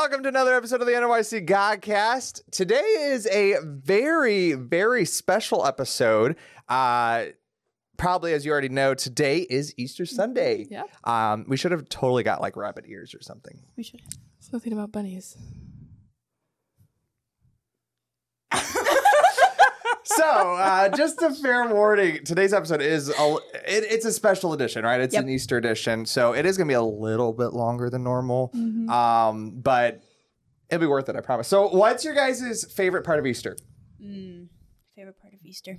Welcome to another episode of the NYC Godcast. Today is a very, very special episode. Uh, probably as you already know, today is Easter Sunday. Yeah. Um, we should have totally got like rabbit ears or something. We should. It's nothing about bunnies. So, uh, just a fair warning: today's episode is a, it, it's a special edition, right? It's Yep. an Easter edition, so it is going to be a little bit longer than normal. Mm-hmm. Um, but it'll be worth it, I promise. So, what's your guys' favorite part of Easter? Mm, favorite part of Easter.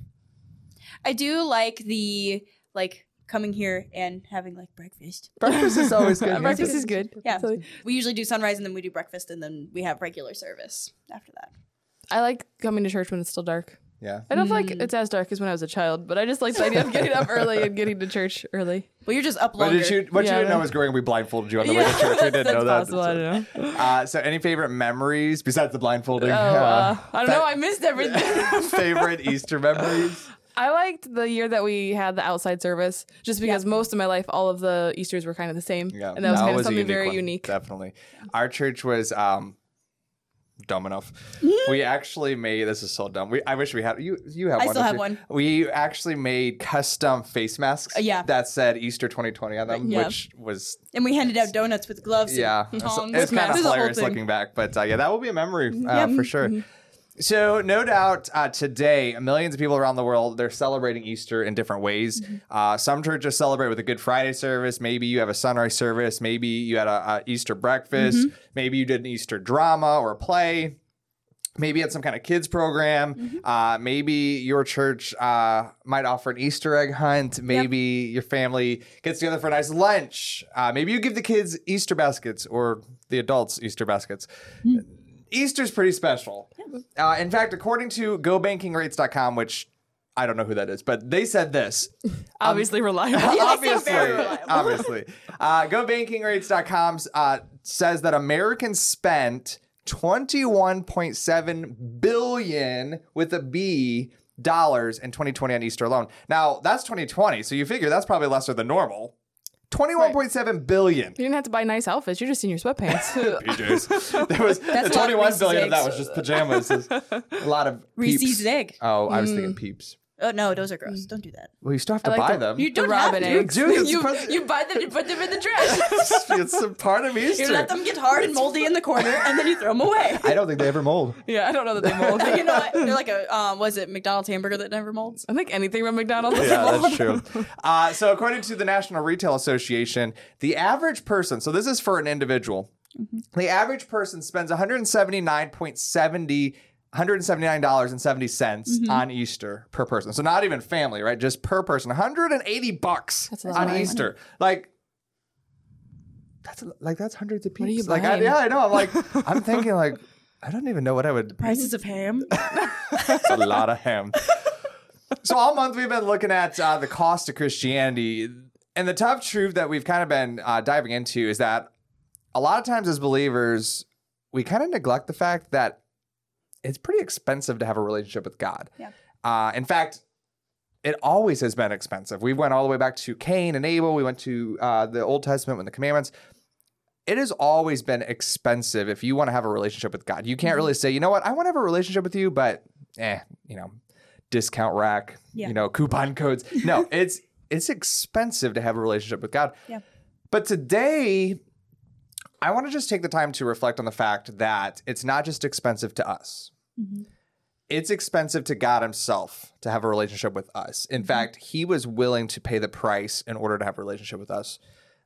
I do like the like coming here and having like breakfast. Breakfast is always good. Breakfast is good. Yeah. So We usually do sunrise and then we do breakfast and then we have regular service after that. I like coming to church when it's still dark. Yeah. I don't feel like it's as dark as when I was a child, but I just like the idea of getting up early and getting to church early. Well, you're just up What longer. did you? What Yeah, you didn't know know. was growing up. We blindfolded you on the way to church. We didn't that's know that. possible. I don't know. Uh, so, any favorite memories besides the blindfolding? Oh, uh, I don't know. I missed everything. favorite Easter memories? I liked the year that we had the outside service, just because most of my life, all of the Easters were kind of the same, Yeah, and that was kind of a something unique very one, unique. Definitely, our church was um, dumb enough. we actually made this is so dumb. We I wish we had you. You have I one. still have you? one. We actually made custom face masks. Uh, yeah. that said Easter 2020 on them, Yeah. which was and we handed out donuts with gloves. yeah, And it's, tongs. it's kind of This a whole hilarious thing. looking back, but uh, yeah, that will be a memory uh, Yep. for sure. So, no doubt, uh, today, millions of people around the world, they're celebrating Easter in different ways. Uh, some churches celebrate with a Good Friday service. Maybe you have a sunrise service. Maybe you had a, a Easter breakfast. Maybe you did an Easter drama or play. Maybe you had some kind of kids program. Uh, maybe your church uh, might offer an Easter egg hunt. Maybe your family gets together for a nice lunch. Uh, maybe you give the kids Easter baskets or the adults Easter baskets. Easter's pretty special. Uh, in fact, according to GoBankingRates.com, which I don't know who that is, but they said this. Obviously reliable. obviously, obviously. Uh, GoBankingRates.com uh, says that Americans spent 21.7 billion with a B dollars in 2020 on Easter alone. Now that's 2020, so you figure that's probably lesser than normal. 21.7 billion. You didn't have to buy nice outfits. You're just in your sweatpants. PJs. There was That's the a lot of 21 billion of that was just pajamas. It's a lot of Reese's peeps. egg. Oh, I was thinking mm. peeps. Oh no, those are gross. Don't do that. Well, you still have to I like buy the- them. You don't have robin to. eggs. Dude, it's you, supposed- you buy them, you put them in the trash. it's a part of Easter. You let them get hard and moldy in the corner, and then you throw them away. I don't think they ever mold. yeah, I don't know that they mold. you know what? They're like a um, was it McDonald's hamburger that never molds? I think anything from McDonald's. is Yeah, mold. that's true. Uh, so, according to the National Retail Association, the average person, so this is for an individual, the average person spends $179.70. $179.70 on Easter per person. So not even family, right? Just per person. 180 bucks That's on money. Easter. Like that's like that's hundreds of peeps. Like I, yeah, I know. I'm like I'm thinking like I don't even know what I would Prices of ham. It's a lot of ham. So all month we've been looking at uh, the cost of Christianity, and the tough truth that we've kind of been uh, diving into is that a lot of times as believers we kind of neglect the fact that it's pretty expensive to have a relationship with God. Yeah. Uh, in fact, it always has been expensive. We went all the way back to Cain and Abel. We went to uh, the Old Testament with the commandments. It has always been expensive if you want to have a relationship with God. You can't really say, you know what, I want to have a relationship with you, but eh, you know, discount rack, Yeah. you know, coupon codes. No, it's it's expensive to have a relationship with God. Yeah. But today, I want to just take the time to reflect on the fact that it's not just expensive to us. It's expensive to God Himself to have a relationship with us. In fact, He was willing to pay the price in order to have a relationship with us.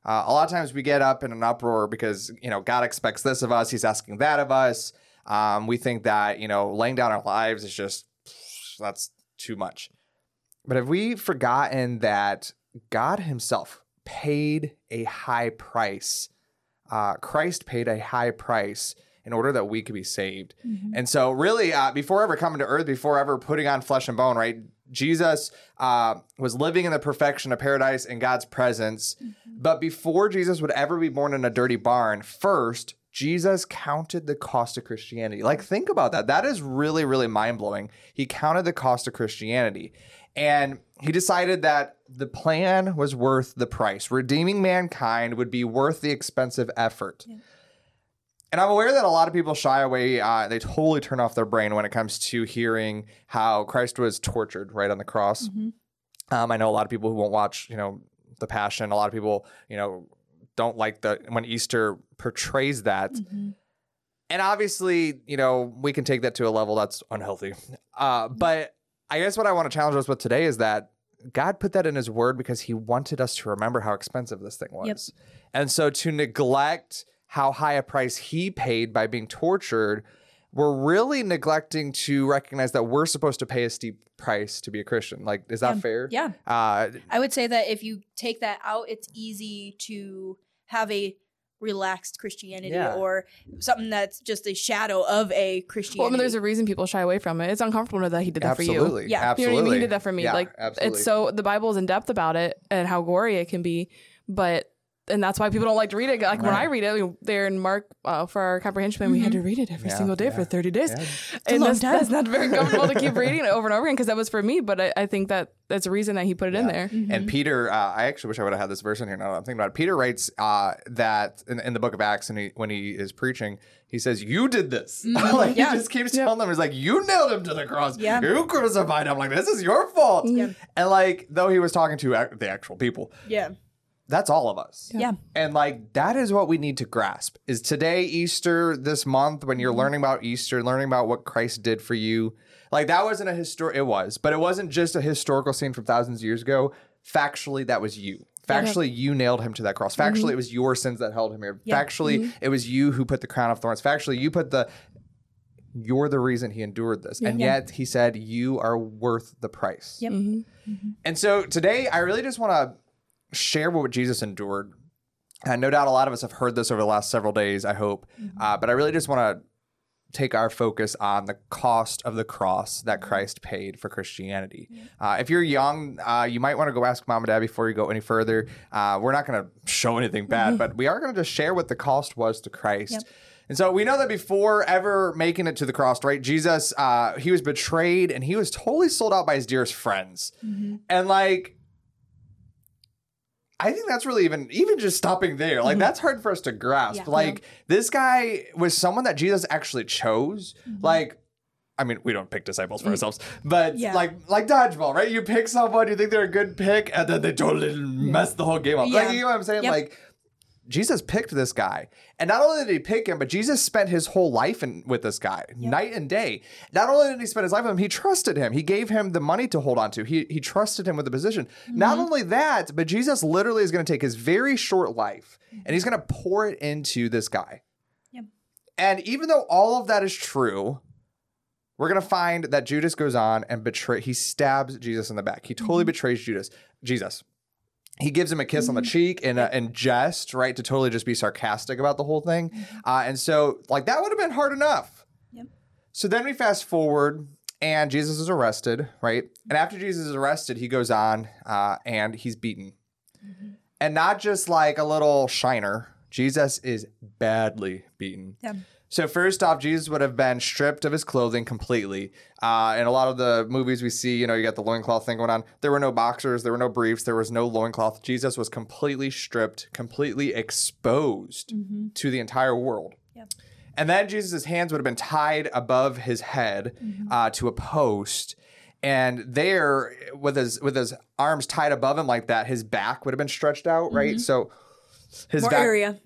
Uh, a lot of times we get up in an uproar because you know God expects this of us. He's asking that of us. Um, we think that you know laying down our lives is just that's too much. But have we forgotten that God Himself paid a high price? Uh, Christ paid a high price in order that we could be saved. And so, really, uh, before ever coming to earth, before ever putting on flesh and bone, right? Jesus uh, was living in the perfection of paradise in God's presence. But before Jesus would ever be born in a dirty barn, first, Jesus counted the cost of Christianity. Like, think about that. That is really, really mind blowing. He counted the cost of Christianity. And he decided that the plan was worth the price. Redeeming mankind would be worth the expensive effort. And And I'm aware that a lot of people shy away. Uh, they totally turn off their brain when it comes to hearing how Christ was tortured right on the cross. Um, I know a lot of people who won't watch, you know, the Passion. A lot of people, you know, don't like the when Easter portrays that. And obviously, you know, we can take that to a level that's unhealthy. Uh, but I guess what I want to challenge us with today is that God put that in His Word because He wanted us to remember how expensive this thing was. Yep. And so to neglect how high a price He paid by being tortured, we're really neglecting to recognize that we're supposed to pay a steep price to be a Christian. Like, is that Yeah. fair? Yeah. Uh, I would say that if you take that out, it's easy to have a relaxed Christianity Yeah. or something that's just a shadow of a Christianity. Well, I mean, there's a reason people shy away from it. It's uncomfortable that he did that for you. absolutely. Yeah. Absolutely. You know what I mean? He did that for me. Yeah, like absolutely. it's so the Bible is in depth about it and how gory it can be, but and that's why people don't like to read it. Like when I read it, we- there in Mark uh, for our comprehension plan, we had to read it every Yeah, single day yeah. for 30 days. Yeah. And that's, that's not very comfortable to keep reading it over and over again because that was for me. But I, I think that that's a reason that he put it in there. And Peter, uh, I actually wish I would have had this verse in here. Now that I'm thinking about it. Peter writes uh, that in, in the book of Acts, and he, when he is preaching, he says, "You did this." like Yeah. he just keeps telling them, "He's like, you nailed him to the cross. Yeah. You crucified him. Like this is your fault." Yeah. And like, though he was talking to the actual people, yeah. That's all of us. Yeah. And like that is what we need to grasp. Is today Easter this month when you're mm-hmm. learning about Easter, learning about what Christ did for you. Like that wasn't a histor it was, but it wasn't just a historical scene from thousands of years ago. Factually, that was you. Factually, you nailed him to that cross. Factually, mm-hmm. it was your sins that held him here. Yeah. Factually, mm-hmm. it was you who put the crown of thorns. Factually, you put the you're the reason he endured this. And Yeah. yet he said, You are worth the price. Yep. And so today, I really just want to share what Jesus endured. And no doubt a lot of us have heard this over the last several days, I hope. Uh, but I really just want to take our focus on the cost of the cross that Christ paid for Christianity. Uh, if you're young, uh, you might want to go ask mom and dad before you go any further. Uh, we're not going to show anything bad, but we are going to just share what the cost was to Christ. Yep. And so we know that before ever making it to the cross, right? Jesus, uh, he was betrayed and he was totally sold out by his dearest friends. And like, I think that's really even even just stopping there. Like mm-hmm. that's hard for us to grasp. Yeah. Like this guy was someone that Jesus actually chose. Mm-hmm. Like I mean, we don't pick disciples for mm. ourselves, but Yeah. like like dodgeball, right? You pick someone, you think they're a good pick, and then they totally mess the whole game up. Like you know what I'm saying? Yep. Like Jesus picked this guy. And not only did he pick him, but Jesus spent his whole life in, with this guy, night and day. Not only did he spend his life with him, he trusted him. He gave him the money to hold on to. He, he trusted him with the position. Not mm-hmm. only that, but Jesus literally is going to take his very short life and he's mm-hmm. going to pour it into this guy. Yep. And even though all of that is true, we're going to find that Judas goes on and betray. He stabs Jesus in the back. He totally mm-hmm. betrays Judas. Jesus. He gives him a kiss on the cheek in, a, in jest, right, to totally just be sarcastic about the whole thing. Uh, and so, like, that would have been hard enough. Yep. So then we fast forward, and Jesus is arrested, right? And after Jesus is arrested, he goes on uh, and he's beaten. And not just like a little shiner, Jesus is badly beaten. So first off, Jesus would have been stripped of his clothing completely. Uh, in a lot of the movies we see, you know, you got the loincloth thing going on. There were no boxers, there were no briefs, there was no loincloth. Jesus was completely stripped, completely exposed to the entire world. Yep. And then Jesus' hands would have been tied above his head uh, to a post. And there, with his with his arms tied above him like that, his back would have been stretched out, right? So his More back. area.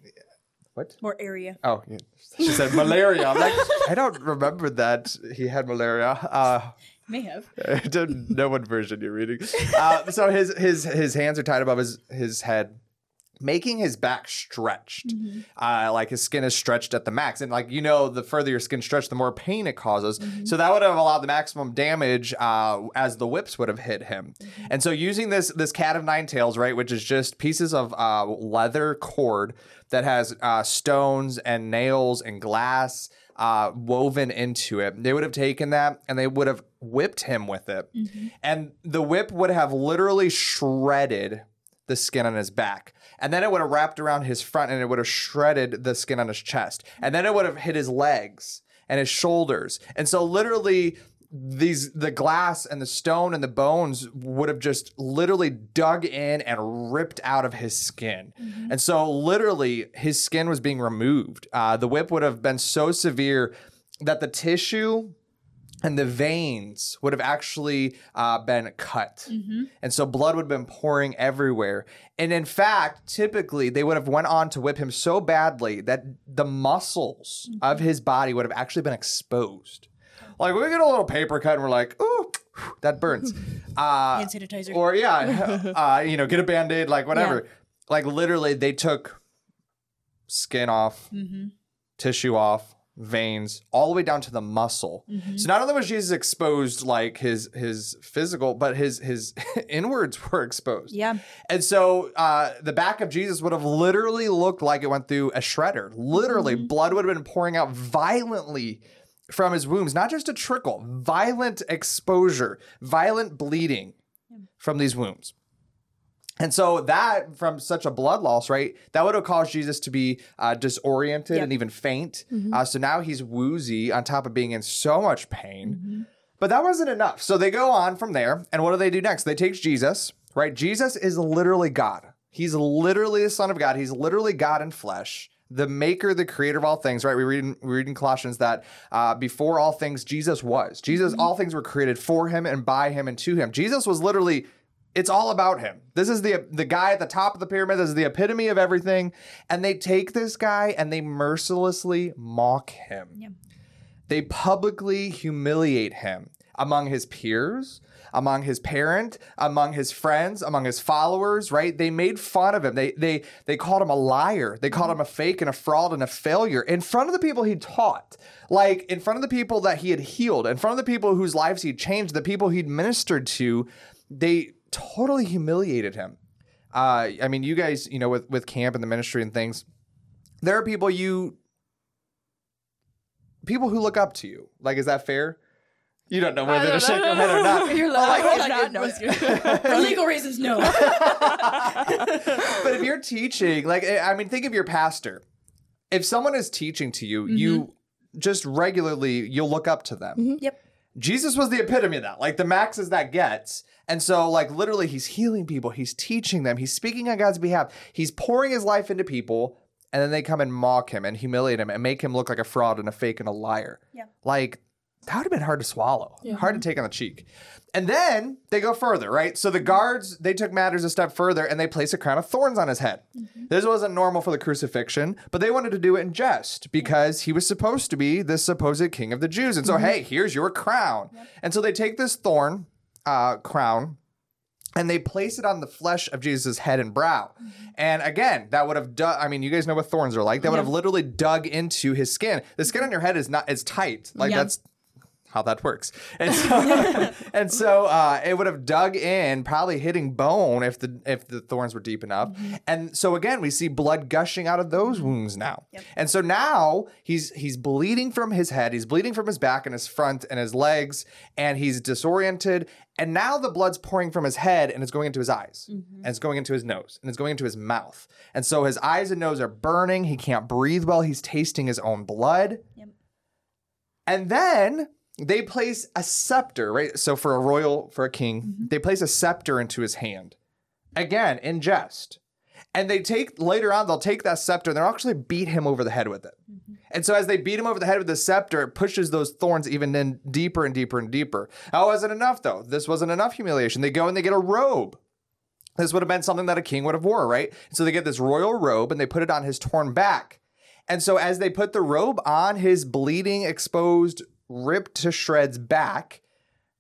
What? More area. Oh, yeah. She said malaria. I'm like, I don't remember that he had malaria. Uh, May have. I don't know what version you're reading. Uh, so his his his hands are tied above his his head, making his back stretched. Uh, like his skin is stretched at the max, and like you know, the further your skin stretched, the more pain it causes. So that would have allowed the maximum damage uh, as the whips would have hit him. And so using this this cat of nine tails, right, which is just pieces of uh, leather cord that has uh, stones and nails and glass uh, woven into it. They would have taken that and they would have whipped him with it. And the whip would have literally shredded the skin on his back. And then it would have wrapped around his front and it would have shredded the skin on his chest. And then it would have hit his legs and his shoulders. And so literally these the glass and the stone and the bones would have just literally dug in and ripped out of his skin and so literally his skin was being removed uh, the whip would have been so severe that the tissue and the veins would have actually uh, been cut. And so blood would have been pouring everywhere. And in fact typically they would have went on to whip him so badly that the muscles of his body would have actually been exposed. Like we get a little paper cut and we're like ooh that burns. Uh, Hand sanitizer. or yeah uh, you know get a band-aid like whatever. Like literally they took skin off Mm-hmm. tissue off veins all the way down to the muscle Mm-hmm. so not only was jesus exposed like his his physical but his his inwards were exposed yeah. and so uh, the back of Jesus would have literally looked like it went through a shredder. Literally, blood would have been pouring out violently from his wounds, not just a trickle, violent exposure, violent bleeding from these wounds. And so that from such a blood loss, right, that would have caused Jesus to be uh, disoriented Yep. and even faint. Uh, so now he's woozy on top of being in so much pain. Mm-hmm. But that wasn't enough. So they go on from there. And what do they do next? They take Jesus, right? Jesus is literally God. He's literally the Son of God. He's literally God in flesh, the maker, the creator of all things, right? We read in, we read in Colossians that uh, before all things, Jesus was. Jesus, all things were created for him and by him and to him. Jesus was literally. It's all about him. This is the the guy at the top of the pyramid. This is the epitome of everything. And they take this guy and they mercilessly mock him Yeah. they publicly humiliate him among his peers among his parent among his friends among his followers right they made fun of him they they they called him a liar they called him a fake and a fraud and a failure in front of the people he taught like in front of the people that he had healed in front of the people whose lives he'd changed the people he'd ministered to they totally humiliated him uh i mean you guys you know with with camp and the ministry and things there are people you people who look up to you. Like, is that fair? You don't know whether to don't shake know. your head or not. You're like, oh, knows. For legal reasons, no. but if you're teaching, like, eh, I mean, think of your pastor. If someone is teaching to you, you just regularly you'll look up to them. Yep. Jesus was the epitome of that, like the max as that gets. And so, like, literally, he's healing people, he's teaching them, he's speaking on God's behalf, he's pouring his life into people, and then they come and mock him and humiliate him and make him look like a fraud and a fake and a liar. Yeah. Like, that would have been hard to swallow, hard to take on the cheek. And then they go further, right? So the guards, they took matters a step further and they place a crown of thorns on his head. Mm-hmm. This wasn't normal for the crucifixion, but they wanted to do it in jest because he was supposed to be the supposed king of the Jews. And so, mm-hmm. hey, here's your crown. And so they take this thorn uh, crown and they place it on the flesh of Jesus' head and brow. Mm-hmm. And again, that would have dug. I mean, you guys know what thorns are like. That would have literally dug into his skin. The skin on your head is not as tight. Like Yeah. that's how that works. And so, and so uh, it would have dug in, probably hitting bone if the if the thorns were deep enough. Mm-hmm. And so again, we see blood gushing out of those mm-hmm. wounds now. And so now he's he's bleeding from his head, he's bleeding from his back and his front and his legs, and he's disoriented. And now the blood's pouring from his head and it's going into his eyes, mm-hmm. and it's going into his nose, and it's going into his mouth. And so his eyes and nose are burning. He can't breathe well. He's tasting his own blood. Yep. And then they place a scepter, right? So for a royal, for a king, mm-hmm. they place a scepter into his hand. Again, in jest. And they take later on, they'll take that scepter and they'll actually beat him over the head with it. Mm-hmm. And so as they beat him over the head with the scepter, it pushes those thorns even in deeper and deeper and deeper. Oh, that wasn't enough though. This wasn't enough humiliation. They go and they get a robe. This would have been something that a king would have wore, right? So they get this royal robe and they put it on his torn back. And so as they put the robe on his bleeding, exposed, ripped to shreds back,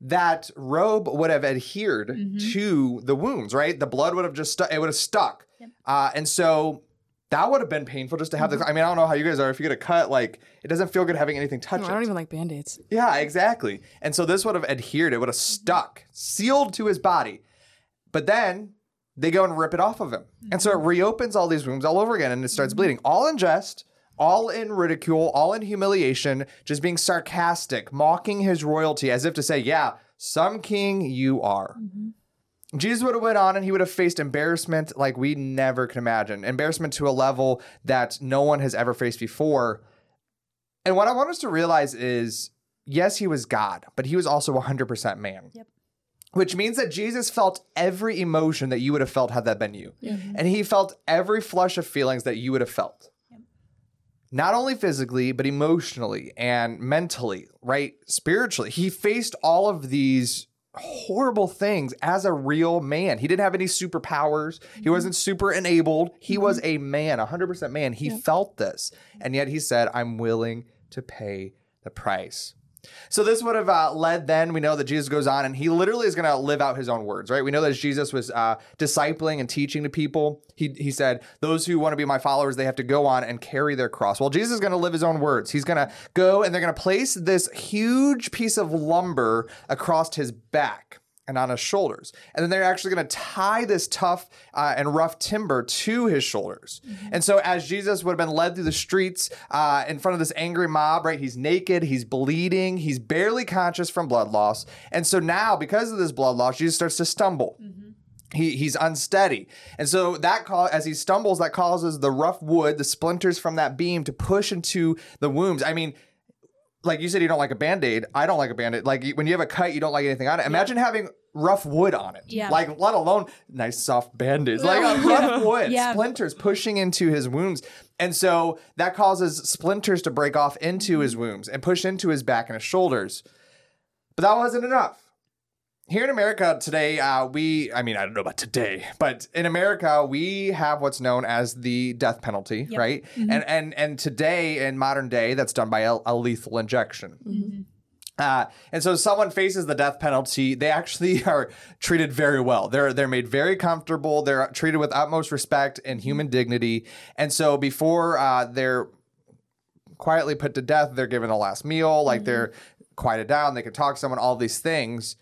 that robe would have adhered mm-hmm. to the wounds, right? The blood would have just stuck, it would have stuck. Uh, and so that would have been painful just to have the. Mm-hmm. I mean, I don't know how you guys are. If you get a cut, like it doesn't feel good having anything touch it. I don't even like band aids. Yeah, exactly. And so this would have adhered, it would have mm-hmm. stuck, sealed to his body. But then they go and rip it off of him. And so it reopens all these wounds all over again and it starts bleeding. All in jest, all in ridicule, all in humiliation, just being sarcastic, mocking his royalty as if to say, yeah, some king you are. Mm-hmm. Jesus would have went on and he would have faced embarrassment like we never can imagine. Embarrassment to a level that no one has ever faced before. And what I want us to realize is yes, he was God, but he was also 100% man. Yep. Which means that Jesus felt every emotion that you would have felt had that been you. And he felt every flush of feelings that you would have felt. Not only physically, but emotionally and mentally, right? Spiritually. He faced all of these horrible things as a real man. He didn't have any superpowers. He mm-hmm. wasn't super enabled. He mm-hmm. was a man, 100% man. He felt this. And yet he said, I'm willing to pay the price. So this would have uh, led then, we know that Jesus goes on and he literally is going to live out his own words, right? We know that Jesus was uh, discipling and teaching to people. He, he said, those who want to be my followers, they have to go on and carry their cross. Well, Jesus is going to live his own words. He's going to go and they're going to place this huge piece of lumber across his back and on his shoulders. And then they're actually going to tie this tough uh, and rough timber to his shoulders. And so, as Jesus would have been led through the streets uh, in front of this angry mob, right? He's naked, he's bleeding, he's barely conscious from blood loss. And so now, because of this blood loss, Jesus starts to stumble. He, he's unsteady. And so that call as he stumbles, that causes the rough wood, the splinters from that beam to push into the wounds. I mean, like you said, you don't like a band-aid. I don't like a band-aid. Like when you have a cut, you don't like anything on it. Imagine having rough wood on it. Yeah. Like let alone nice soft band-aids. Like a rough wood, Yeah. splinters pushing into his wounds. And so that causes splinters to break off into his wounds and push into his back and his shoulders. But that wasn't enough. Here in America today, uh, we, I mean, I don't know about today, but in America, we have what's known as the death penalty, right? And, and, and today, in modern day, that's done by a, a lethal injection. Uh, and so someone faces the death penalty, they actually are treated very well. They're they're made very comfortable. They're treated with utmost respect and human dignity. And so before uh, they're quietly put to death, they're given a last meal, like they're quieted down, they can talk to someone, all these things.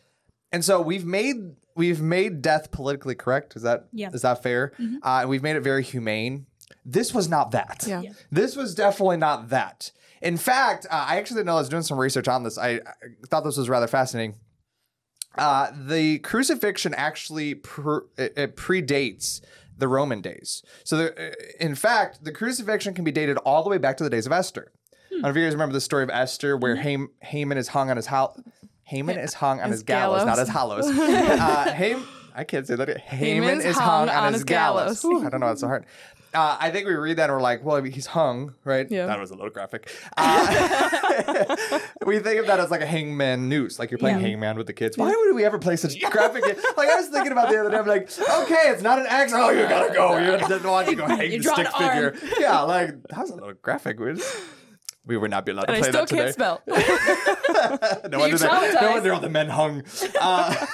And so we've made we've made death politically correct. Is that Yeah. is that fair? Uh, and we've made it very humane. This was not that. Yeah. Yeah. This was definitely not that. In fact, uh, I actually didn't know I was doing some research on this. I, I thought this was rather fascinating. Uh, the crucifixion actually pre- it, it predates the Roman days. So, the, uh, in fact, the crucifixion can be dated all the way back to the days of Esther. I don't know if you guys remember the story of Esther, where Ham- Haman is hung on his house. Haman is hung on his gallows, not his hollows. uh, Ham- I can't say that. Haman Haman's is hung, on, his gallows. I don't know. It's so hard. Uh, I think we read that and we're like, well, he's hung, right? Yeah. That was a little graphic. Uh, we think of that as like a hangman noose, like you're playing Yeah. hangman with the kids. Why would we ever play such graphic? game? Like I was thinking about the other day, I'm like, okay, it's not an axe. Oh, you gotta go. You didn't want to go hang You the stick figure. Yeah, like that was a little graphic. We, we would not be allowed to And I play that today. I still can't spell. no wonder, they, no wonder all the men hung. Uh,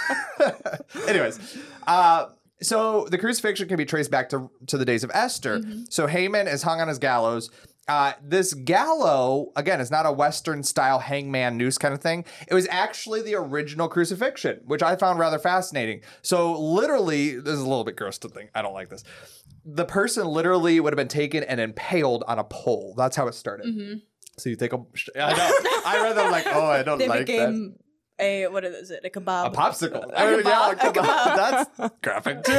anyways, uh, so the crucifixion can be traced back to, to the days of Esther. So Haman is hung on his gallows. Uh, this gallows again, is not a Western style hangman noose kind of thing. It was actually the original crucifixion, which I found rather fascinating. So, literally, this is a little bit gross to think. I don't like this. The person literally would have been taken and impaled on a pole. That's how it started. So you take a. I know. I read that. I'm like, oh, I don't They like that. became a what is it? A kebab. A popsicle. A Oh, yeah, a kebab. Kebab. That's graphic too.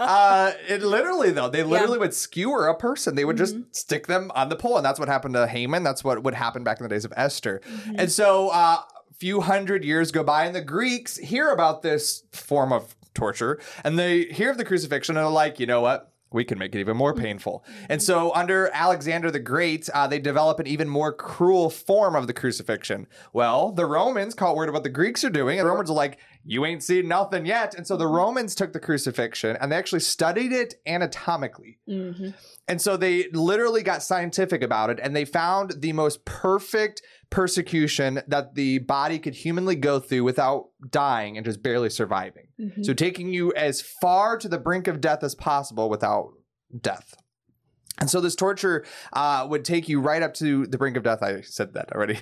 Uh, it literally though, they literally would skewer a person. They would just stick them on the pole, and that's what happened to Haman. That's what would happen back in the days of Esther. And so, uh, a few hundred years go by, and the Greeks hear about this form of torture, and they hear of the crucifixion, and they're like, you know what? We can make it even more painful. And so, under Alexander the Great, uh, they develop an even more cruel form of the crucifixion. Well, the Romans caught word of what the Greeks are doing, and the Romans are like, you ain't seen nothing yet. And so, the Romans took the crucifixion and they actually studied it anatomically. Mhm. And so they literally got scientific about it and they found the most perfect persecution that the body could humanly go through without dying and just barely surviving. Mhm. So taking you as far to the brink of death as possible without death. And so this torture uh, would take you right up to the brink of death. I said that already.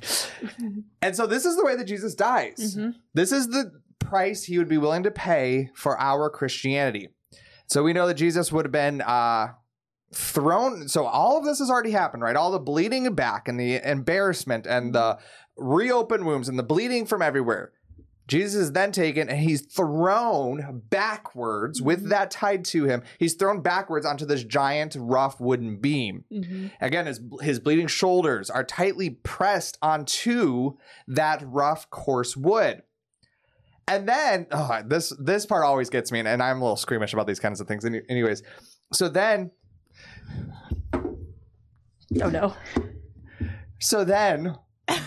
and so this is the way that Jesus dies. Mhm. This is the price he would be willing to pay for our Christianity. So we know that Jesus would have been uh, thrown. So all of this has already happened, right? All the bleeding back and the embarrassment and the reopened wounds and the bleeding from everywhere. Jesus is then taken and he's thrown backwards with that tied to him. He's thrown backwards onto this giant rough wooden beam. Mm-hmm. Again, his his bleeding shoulders are tightly pressed onto that rough, coarse wood. And then oh, this this part always gets me, and, and I'm a little squeamish about these kinds of things. Anyways, so then Oh no. so then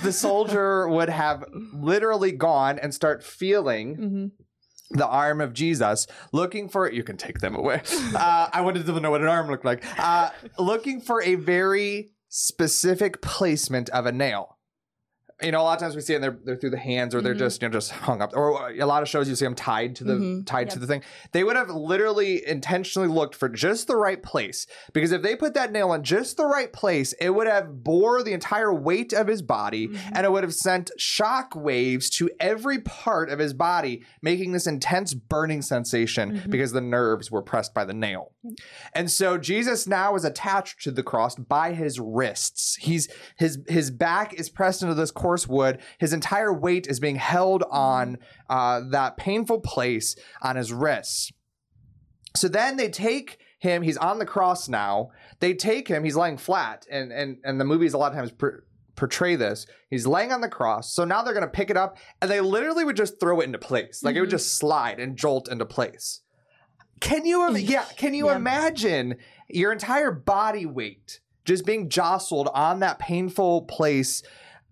the soldier would have literally gone and start feeling Mm-hmm. the arm of Jesus, looking for you can take them away. Uh, I wanted to know what an arm looked like. Uh, looking for a very specific placement of a nail. You know, a lot of times we see them they're, they're through the hands or they're Mhm. just you know just hung up. Or a lot of shows you see them tied to the Mhm. tied to the thing. They would have literally intentionally looked for just the right place because if they put that nail in just the right place, it would have bore the entire weight of his body Mhm. and it would have sent shock waves to every part of his body, making this intense burning sensation Mhm. because the nerves were pressed by the nail. And so Jesus now is attached to the cross by his wrists. He's his his back is pressed into this coarse wood. His entire weight is being held on uh, that painful place on his wrists. So then they take him. He's on the cross now. They take him. He's lying flat, and and and the movies a lot of times. Per- portray this he's laying on the cross so now they're going to pick it up and they literally would just throw it into place like it would Mhm. just slide and jolt into place can you im- yeah can you Yeah. imagine your entire body weight just being jostled on that painful place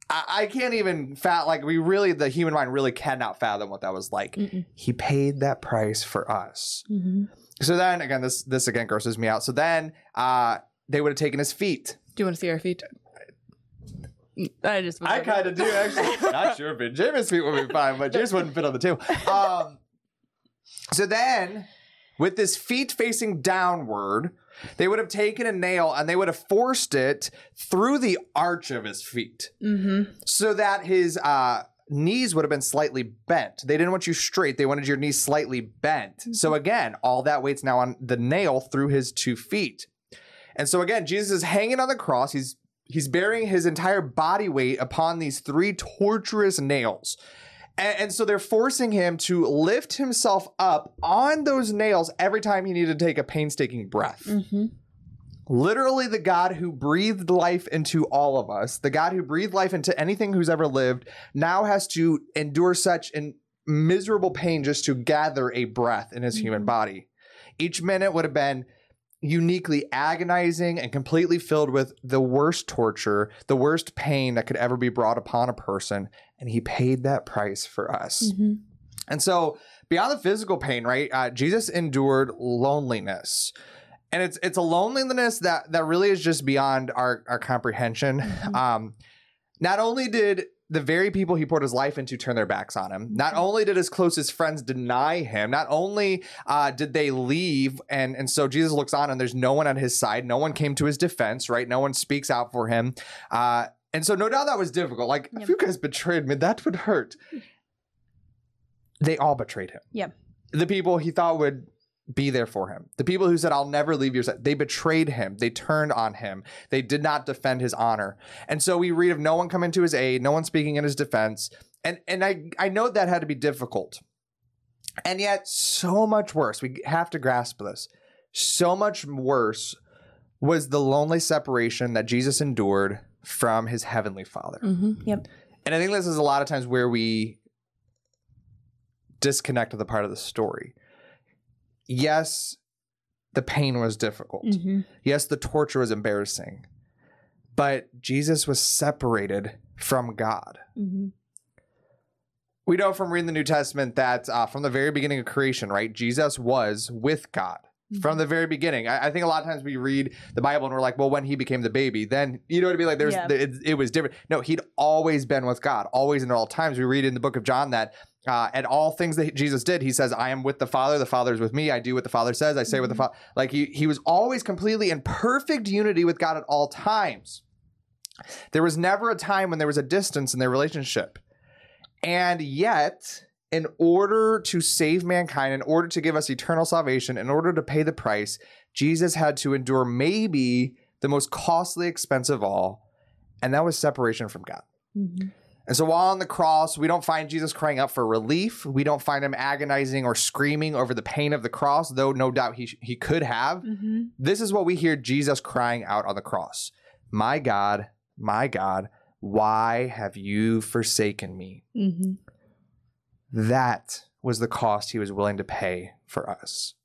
I, I can't even fat like we really the human mind really cannot fathom what that was like Mm-mm. he paid that price for us Mm-hmm. so then again this this again grosses me out so then uh they would have taken his feet Do you want to see our feet? I just. I kind of do actually. Not sure if James' feet would be fine, but James wouldn't fit on the table. Um, so then, with his feet facing downward, they would have taken a nail and they would have forced it through the arch of his feet, Mm-hmm. so that his uh, knees would have been slightly bent. They didn't want you straight; they wanted your knees slightly bent. So again, all that weight's now on the nail through his two feet. And so again, Jesus is hanging on the cross. He's he's bearing his entire body weight upon these three torturous nails. And, and so they're forcing him to lift himself up on those nails every time he needed to take a painstaking breath. Mm-hmm. Literally, the God who breathed life into all of us, the God who breathed life into anything who's ever lived, now has to endure such an miserable pain just to gather a breath in his human Mhm. body. Each minute would have been uniquely agonizing and completely filled with the worst torture, the worst pain that could ever be brought upon a person. And he paid that price for us. Mm-hmm. And so, beyond the physical pain, right? Uh, Jesus endured loneliness, and it's it's a loneliness that that really is just beyond our our comprehension. Mhm. Um, not only did the very people he poured his life into turn their backs on him, not only did his closest friends deny him, not only uh, did they leave, and and so Jesus looks on, and there's no one on his side, no one came to his defense, right? No one speaks out for him. Uh, and so, no doubt that was difficult. Like, if Yep. you guys betrayed me, that would hurt they all betrayed him. Yep. The people he thought would be there for him. The people who said, I'll never leave your side, they betrayed him. They turned on him. They did not defend his honor. And so we read of no one coming to his aid, no one speaking in his defense. And and I, I know that had to be difficult. And yet, so much worse, we have to grasp this. So much worse was the lonely separation that Jesus endured from his heavenly father. Mm-hmm. And I think this is a lot of times where we disconnect the part of the story. Yes, the pain was difficult. Mm-hmm. Yes, the torture was embarrassing. But Jesus was separated from God. Mm-hmm. We know from reading the New Testament that uh, from the very beginning of creation, right, Jesus was with God from the very beginning. I, I think a lot of times we read the Bible and we're like, well, when he became the baby, then you know what I mean? Like, there's Yeah. it, it was different. No, he'd always been with God, always and at all times. We read in the book of John that uh, at all things that Jesus did, he says, "I am with the Father. The Father is with me. I do what the Father says. I say what the Father." Like he he was always completely in perfect unity with God at all times. There was never a time when there was a distance in their relationship. And yet, in order to save mankind, in order to give us eternal salvation, in order to pay the price, Jesus had to endure maybe the most costly expense of all, and that was separation from God. Mm-hmm. And so while on the cross, we don't find Jesus crying out for relief. We don't find him agonizing or screaming over the pain of the cross, though no doubt he, he could have. Mm-hmm. This is what we hear Jesus crying out on the cross My God, my God, why have you forsaken me? Mm-hmm. That was the cost he was willing to pay for us.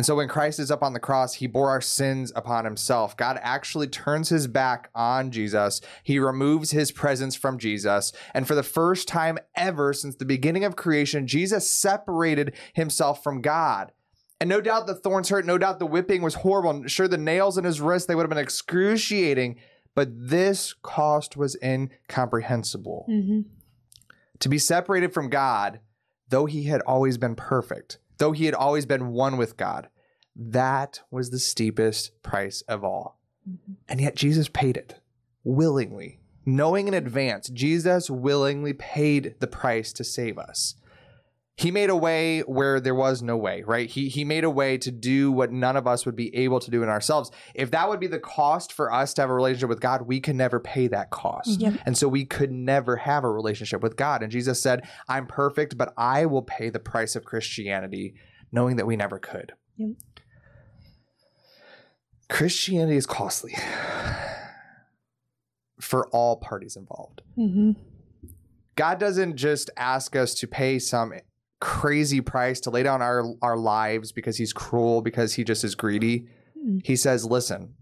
And so when Christ is up on the cross, he bore our sins upon himself. God actually turns his back on Jesus. He removes his presence from Jesus. And for the first time ever since the beginning of creation, Jesus separated himself from God. And no doubt the thorns hurt. No doubt the whipping was horrible. Sure, the nails in his wrist, they would have been excruciating. But this cost was incomprehensible. Mm-hmm. To be separated from God, though he had always been perfect, though he had always been one with God, that was the steepest price of all. Mm-hmm. And yet Jesus paid it willingly. Knowing in advance, Jesus willingly paid the price to save us. He made a way where there was no way, right? He he made a way to do what none of us would be able to do in ourselves. If that would be the cost for us to have a relationship with God, we can never pay that cost. Yep. And so we could never have a relationship with God. And Jesus said, "I'm perfect, but I will pay the price of Christianity," knowing that we never could. Yep. Christianity is costly for all parties involved. Mm-hmm. God doesn't just ask us to pay some crazy price to lay down our our lives because he's cruel because he just is greedy. Mm. He says, "Listen,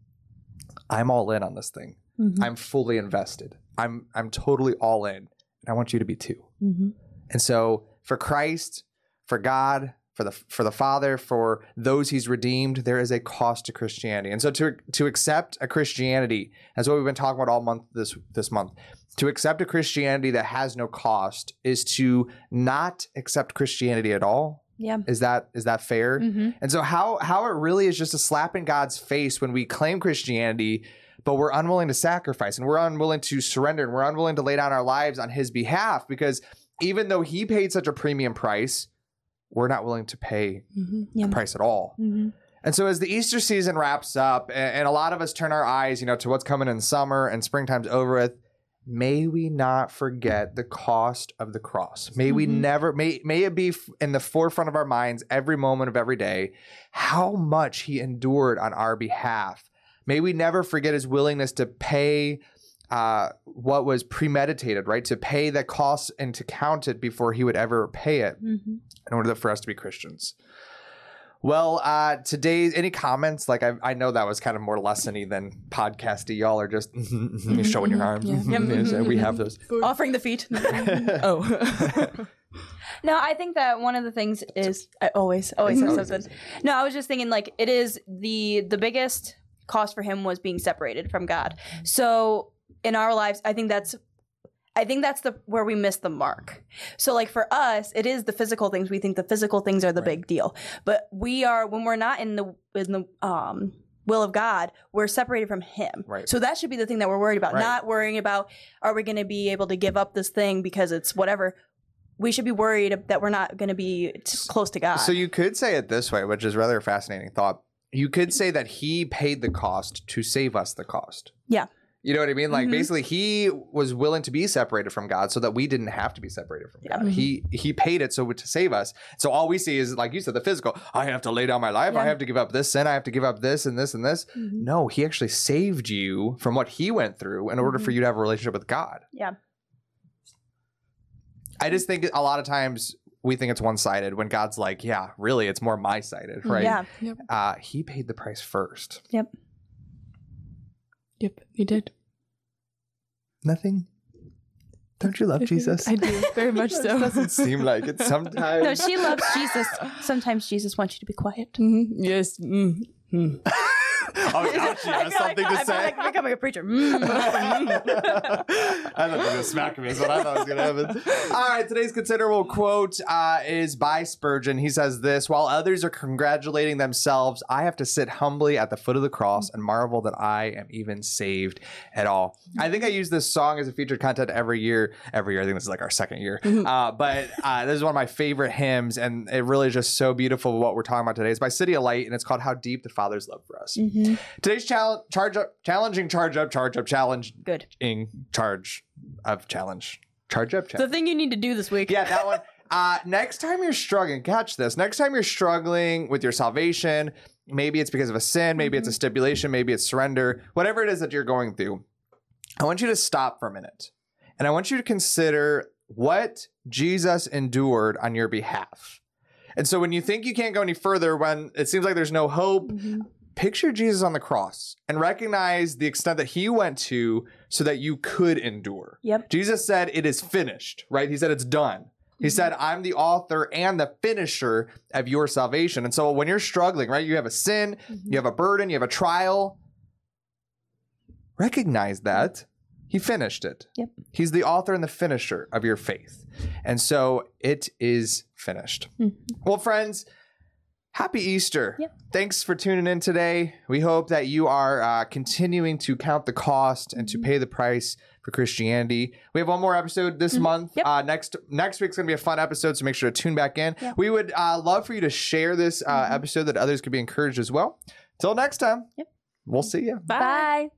I'm all in on this thing. Mm-hmm. I'm fully invested. I'm I'm totally all in, and I want you to be too." Mm-hmm. And so, for Christ, for God, for the for the Father, for those He's redeemed, there is a cost to Christianity. And so, to to accept a Christianity, that's what we've been talking about all month this this month. To accept a Christianity that has no cost is to not accept Christianity at all. Yeah. Is that is that fair? Mm-hmm. And so how how it really is just a slap in God's face when we claim Christianity, but we're unwilling to sacrifice and we're unwilling to surrender and we're unwilling to lay down our lives on his behalf because even though he paid such a premium price, we're not willing to pay Mm-hmm. Yeah. the price at all. Mm-hmm. And so as the Easter season wraps up and, and a lot of us turn our eyes, you know, to what's coming in summer and springtime's over with, may we not forget the cost of the cross. May we Mhm. never may may it be in the forefront of our minds every moment of every day how much he endured on our behalf. May we never forget his willingness to pay uh, what was premeditated, right? To pay the cost and to count it before he would ever pay it Mm-hmm. in order for us to be Christians. Well, uh, today, any comments? Like, I, I know that was kind of more lessony than podcasty. Y'all are just showing your arms. Yeah. Yes, we have those. Offering the feet. Oh. No, I think that one of the things is I always always have something. No, I was just thinking like it is the the biggest cost for him was being separated from God. So in our lives, I think that's I think that's the where we miss the mark. So like for us, it is the physical things. We think the physical things are the Right. big deal. But we are when we're not in the in the um will of God, we're separated from him. Right. So that should be the thing that we're worried about. Right. Not worrying about are we going to be able to give up this thing because it's whatever. We should be worried that we're not going to be close to God. So you could say it this way, which is rather a fascinating thought. You could say that he paid the cost to save us the cost. Yeah. You know what I mean? Like Mhm. basically he was willing to be separated from God so that we didn't have to be separated from Yeah. God. He he paid it so to save us. So all we see is like you said the physical. I have to lay down my life. I have to give up this sin. I have to give up this and this and this. Mhm. No, he actually saved you from what he went through in order for Mhm. you to have a relationship with God. Yeah. I just think a lot of times we think it's one sided when God's like, yeah, really, it's more my sided, right? Yeah. Uh, he paid the price first. Yep, you did. Nothing. Don't you love Jesus? I do very much It so. doesn't seem like it sometimes. No, she loves Jesus. Sometimes Jesus wants you to be quiet. Mhm. Yes. Mm. Oh, now she has something to I say. like becoming a preacher. Mm. I thought you were gonna smack me. Is what I thought was gonna happen. All right, today's considerable quote uh, is by Spurgeon. He says this: While others are congratulating themselves, I have to sit humbly at the foot of the cross and marvel that I am even saved at all. I think I use this song as a featured content every year. Every year, I think this is like our second year. Uh, but uh, this is one of my favorite hymns, and it really is just so beautiful. What we're talking about today It's by City Alight, and it's called "How Deep the Father's Love for Us." Mhm. Today's challenge, charge up, challenging, charge up, charge up, challenge Good. in charge of challenge. Charge up, The thing you need to do this week. Yeah, that one. Uh, next time you're struggling, catch this. Next time you're struggling with your salvation, maybe it's because of a sin, maybe it's a stipulation, maybe it's surrender, whatever it is that you're going through, I want you to stop for a minute. And I want you to consider what Jesus endured on your behalf. And so when you think you can't go any further, when it seems like there's no hope, Mhm. Picture Jesus on the cross and recognize the extent that he went to so that you could endure. Yep. Jesus said, It is finished, right? He said, It's done. He said, I'm the author and the finisher of your salvation. And so when you're struggling, right, you have a sin, you have a burden, you have a trial, recognize that he finished it. Yep. He's the author and the finisher of your faith. And so it is finished. Mhm. Well, friends, happy Easter. Yep. Thanks for tuning in today. We hope that you are uh, continuing to count the cost and Mm-hmm. to pay the price for Christianity. We have one more episode this month. Yep. Uh, next next week's gonna be a fun episode, so make sure to tune back in. Yeah. We would uh, love for you to share this uh, Mhm. episode that others could be encouraged as well. Till next time. Yep. We'll see you. Bye. Bye.